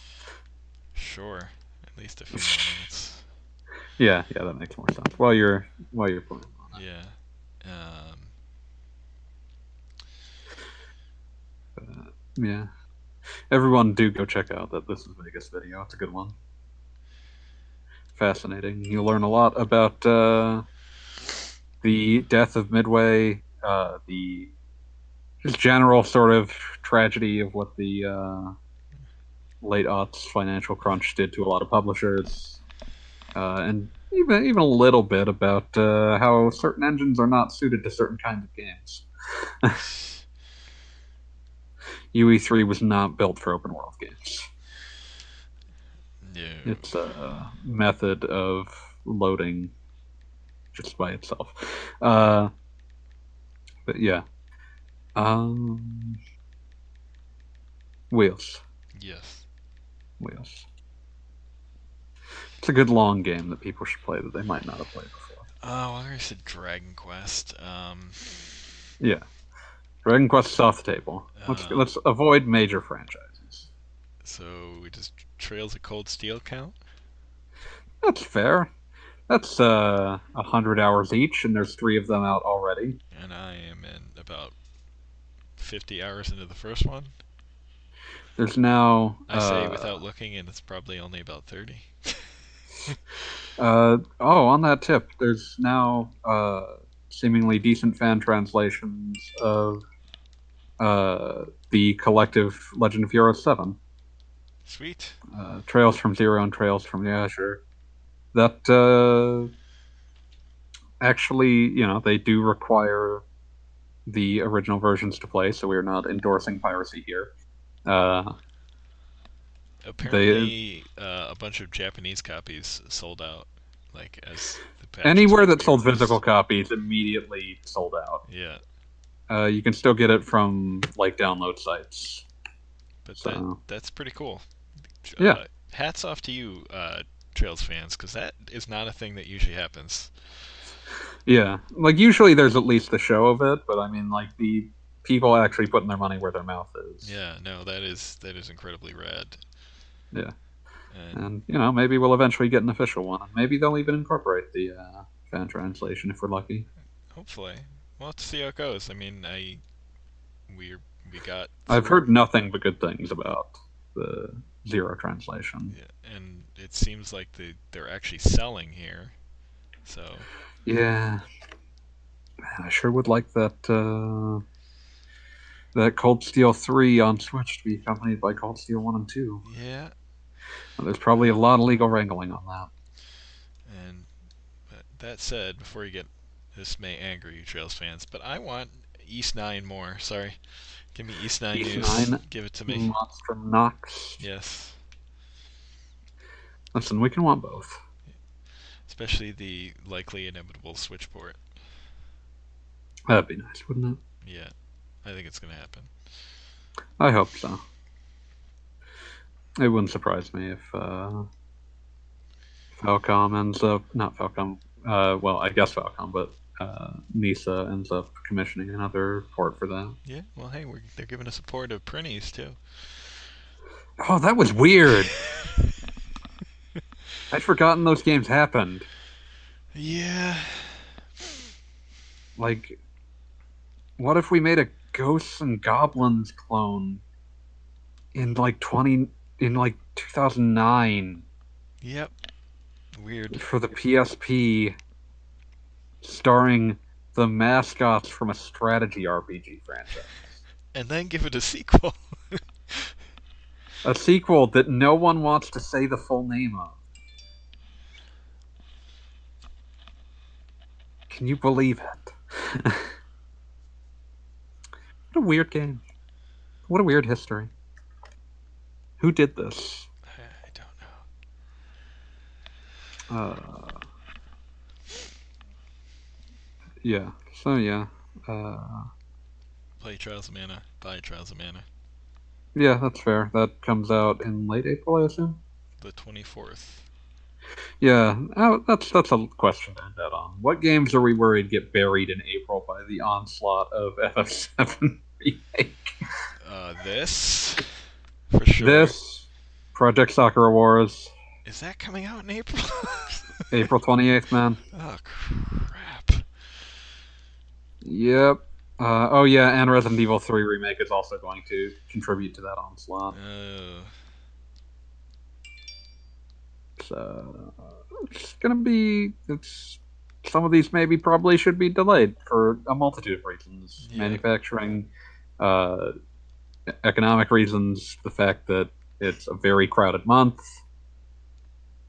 Sure. At least a few more minutes. Yeah, yeah, that makes more sense. While you're while you're playing. Yeah. Um, Yeah. Everyone do go check out that This is Vegas video. It's a good one. Fascinating. You'll learn a lot about uh, the death of Midway, uh, the just general sort of tragedy of what the uh, late aughts financial crunch did to a lot of publishers, uh, and even even a little bit about uh, how certain engines are not suited to certain kinds of games. UE3 was not built for open world games. no. It's a method of loading just by itself. Uh, but yeah. Um, wheels. Yes. Wheels. It's a good long game that people should play that they might not have played before. Oh, well, I already said Dragon Quest. Um, Yeah. Dragon Quest is off the table. Let's Uh. let's avoid major franchises. so we just Trails of Cold Steel count? That's fair. That's uh a hundred hours each, and there's three of them out already. And I am in about 50 hours into the first one. There's now. I say uh, without looking, and it's probably only about 30. Uh, oh, on that tip, there's now uh, seemingly decent fan translations of uh, the collective Legend of Heroes 7. Sweet. Uh, Trails from Zero and Trails from the Azure. That uh, actually, you know, they do require the original versions to play, so we're not endorsing piracy here. Uh, Apparently, uh, a bunch of Japanese copies sold out. Like as the anywhere that sold physical copies immediately sold out. Yeah, Uh, you can still get it from like download sites. but So- that that's pretty cool. Yeah. Uh, hats off to you, uh, Trails fans, because that is not a thing that usually happens. Yeah, like usually there's at least the show of it, but I mean, like the people actually putting their money where their mouth is. Yeah, no, that is that is incredibly rad. Yeah. And And you know, maybe we'll eventually get an official one, and maybe they'll even incorporate the uh, fan translation if we're lucky. hopefully, well, let's see how it goes. I mean, I we we got. I've heard nothing but good things about the zero translation. Yeah, and it seems like they they're actually selling here. So Yeah, I sure would like that. Uh, that Cold Steel three on Switch to be accompanied by Cold Steel one and two. yeah, There's probably a lot of legal wrangling on that. and but that said, before you get this may anger you Trails fans, but I want Ys Nine more. Sorry, give me Ys Nine East news. Nine? Give it to me. Monstrum Nox. Yes, Listen, we can want both. especially the likely inevitable Switch port. That'd be nice, wouldn't it? Yeah, I think it's gonna happen. I hope so. It wouldn't surprise me if uh, Falcom ends up not Falcom. Uh, well, I guess Falcom, but uh, Nisa ends up commissioning another port for that. Yeah, well, hey, we're, they're giving us a port of Prinnies too. Oh, that was weird. I'd forgotten those games happened. Yeah, Like, what if we made a Ghosts and Goblins clone in like 20 in like 2009 Yep. Weird. for the PSP starring the mascots from a strategy RPG franchise. And then give it a sequel. A sequel that no one wants to say the full name of. Can you believe it? what a weird game. What a weird history. Who did this? I don't know. Uh, yeah. So yeah. Uh, Play Trials of Mana. Buy Trials of Mana. yeah, that's fair. That comes out in late April, I assume. The 24th. Yeah, oh, that's that's a question to end that on. What games are we worried get buried in April by the onslaught of FF7 remake? Uh, this. For sure. This, Project Sakura Wars, Is that coming out in April? April 28th, man. oh, crap. Yep. Uh, oh yeah, and Resident Evil 3 remake is also going to contribute to that onslaught. Oh. So it's gonna be. It's some of these maybe probably should be delayed for a multitude of reasons, Yeah. manufacturing, uh, economic reasons, the fact that it's a very crowded month.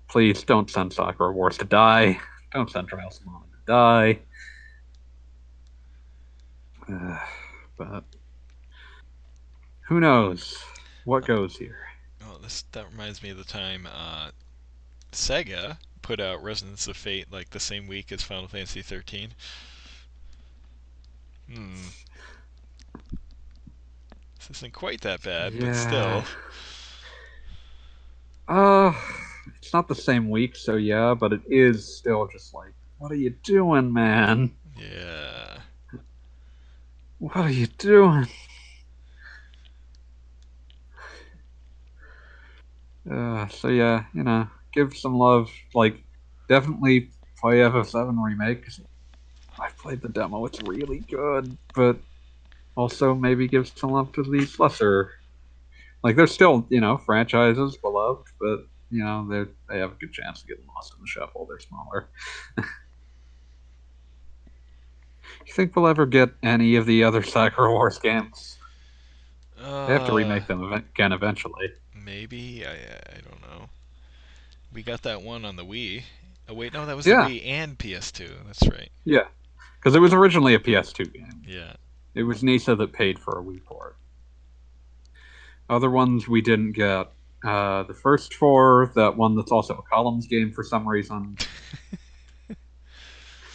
Please don't send Sakura Wars to die. Don't send Trials to die. Uh, but who knows what goes here? Oh, this that reminds me of the time uh, Sega put out Resonance of Fate like the same week as Final Fantasy 13. Hmm. Isn't quite that bad, but still. Uh, it's not the same week, so yeah, but it is still just like, what are you doing, man? Yeah. What are you doing? Uh, so yeah, you know, give some love. Like, definitely play FF7 remake. 'cause I've played the demo; it's really good. But also maybe give some love to these lesser. Like, they're still you know franchises beloved, but you know they they have a good chance of getting lost in the shuffle. They're smaller. you think we'll ever get any of the other Sakura Wars games? They have to Uh, remake them again eventually. Maybe I I don't know. We got that one on the Wii. Oh wait, no, that was Yeah. the Wii and PS2. That's right. Yeah, because it was originally a PS2 game. Yeah. It was Nisa that paid for a Wii port. Other ones we didn't get. Uh, the first four, that one that's also a columns game for some reason.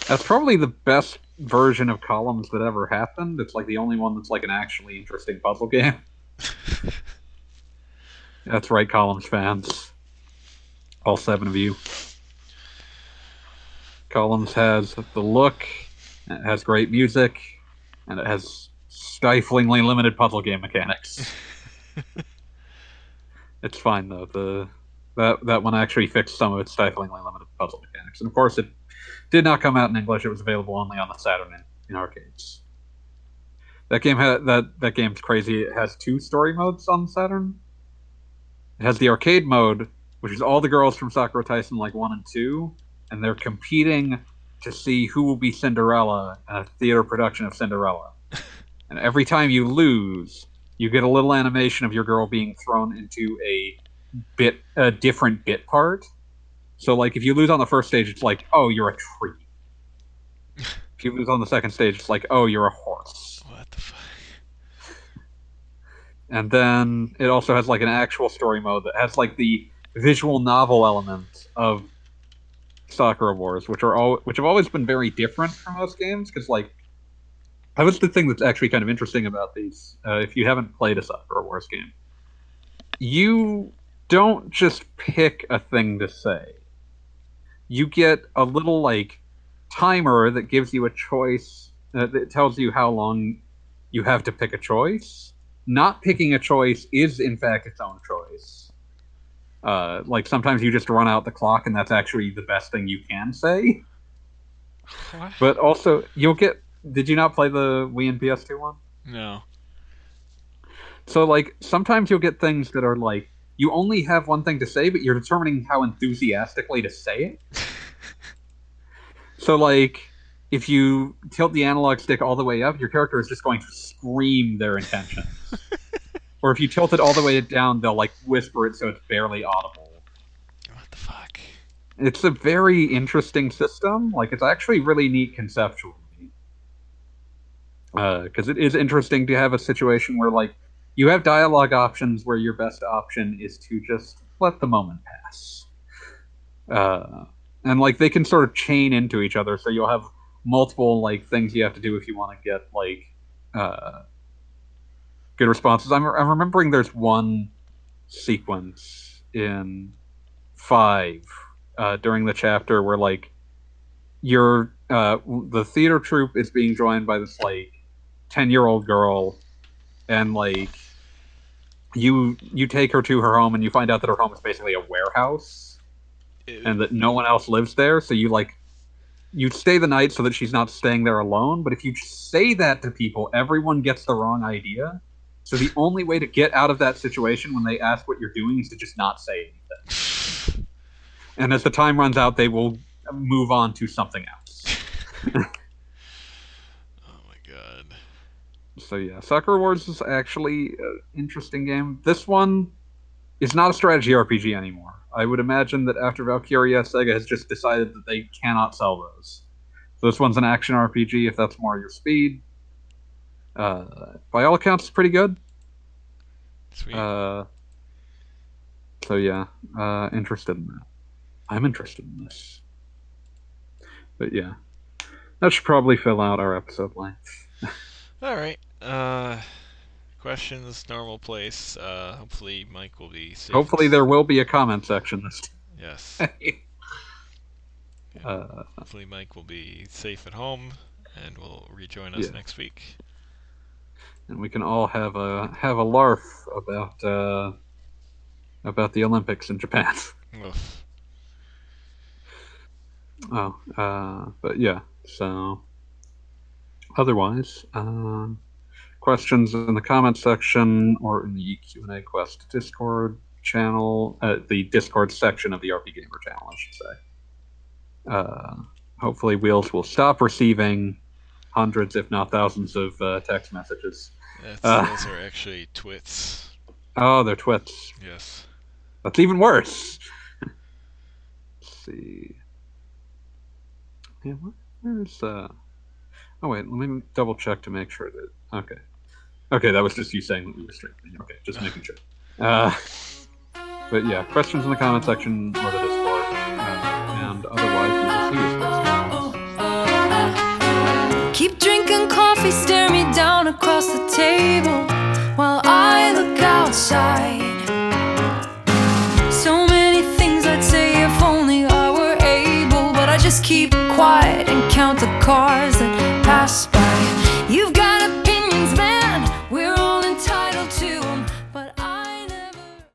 That's probably the best version of columns that ever happened. It's like the only one that's like an actually interesting puzzle game. That's right, columns fans. All seven of you. Columns has the look, it has great music, and it has stiflingly limited puzzle game mechanics. it's fine though. The that that one actually fixed some of its stiflingly limited puzzle mechanics, and of course it did not come out in English. It was available only on the Saturn in, in arcades. That game had that that game's crazy. It has two story modes on Saturn. It has the arcade mode, which is all the girls from Sakura Taisen like one and two, and they're competing to see who will be Cinderella in a theater production of Cinderella. and every time you lose, you get a little animation of your girl being thrown into a bit a different bit part. So like if you lose on the first stage, it's like, oh, you're a tree. if you lose on the second stage, it's like, oh, you're a horse. What the fuck? And then it also has like an actual story mode that has like the visual novel elements of Sakura Wars, which are all which have always been very different from most games. Because like that was the thing that's actually kind of interesting about these. Uh, if you haven't played a Sakura Wars game, you don't just pick a thing to say. You get a little like timer that gives you a choice uh, that tells you how long you have to pick a choice not picking a choice is in fact its own choice. Uh, like sometimes you just run out the clock, and that's actually the best thing you can say. What? But also, you'll get. Did you not play the Wii and PS2 one? No. So like sometimes you'll get things that are like you only have one thing to say, but you're determining how enthusiastically to say it. so like if you tilt the analog stick all the way up, your character is just going to scream their intentions. or if you tilt it all the way down, they'll like whisper it so it's barely audible. What the fuck? It's a very interesting system. Like it's actually really neat conceptually. Because it is interesting to have a situation where like you have dialogue options where your best option is to just let the moment pass. Uh, and like they can sort of chain into each other, so you'll have multiple like things you have to do if you want to get like uh, good responses. I'm, I'm remembering there's one sequence in five uh, during the chapter where like your uh, the theater troupe is being joined by this like ten year old girl, and like you you take her to her home and you find out that her home is basically a warehouse and that no one else lives there. So you like you stay the night so that she's not staying there alone. But if you say that to people, everyone gets the wrong idea. So the only way to get out of that situation when they ask what you're doing is to just not say anything. And as the time runs out, they will move on to something else. Oh my god. So yeah, Sakura Wars is actually an interesting game. This one is not a strategy RPG anymore. I would imagine that after Valkyria, Sega has just decided that they cannot sell those. So this one's an action RPG if that's more your speed. Uh, by all accounts, it's pretty good. Sweet. Uh, so yeah, uh, interested in that. I'm interested in this. But yeah, that should probably fill out our episode length. All right. Uh, questions, normal place. Uh, hopefully Mike will be safe. Hopefully, there will be a comment section this Yes. time. uh, Hopefully Mike will be safe at home and will rejoin us Yeah. next week. And we can all have a have a larf about uh, about the Olympics in Japan. Oof. oh, uh, but yeah. So otherwise, uh, questions in the comment section or in the Q and A Quest Discord channel, uh, the Discord section of the RPGamer channel, I should say. Uh, hopefully, Wheels will stop receiving hundreds, if not thousands, of uh, text messages. That's, Uh. those are actually twits. Oh, they're twits. Yes. That's even worse. Let's see. Yeah, where, where's uh? Oh wait, let me double check to make sure that. Okay. Okay, that was just you saying that we were streaming. Okay, just making sure. Uh, but yeah, questions in the comment section or the Discord, uh, and otherwise we will see you guys. Keep drinking coffee, stare me down across the table while I look outside. So many things I'd say if only I were able, but I just keep quiet and count the cars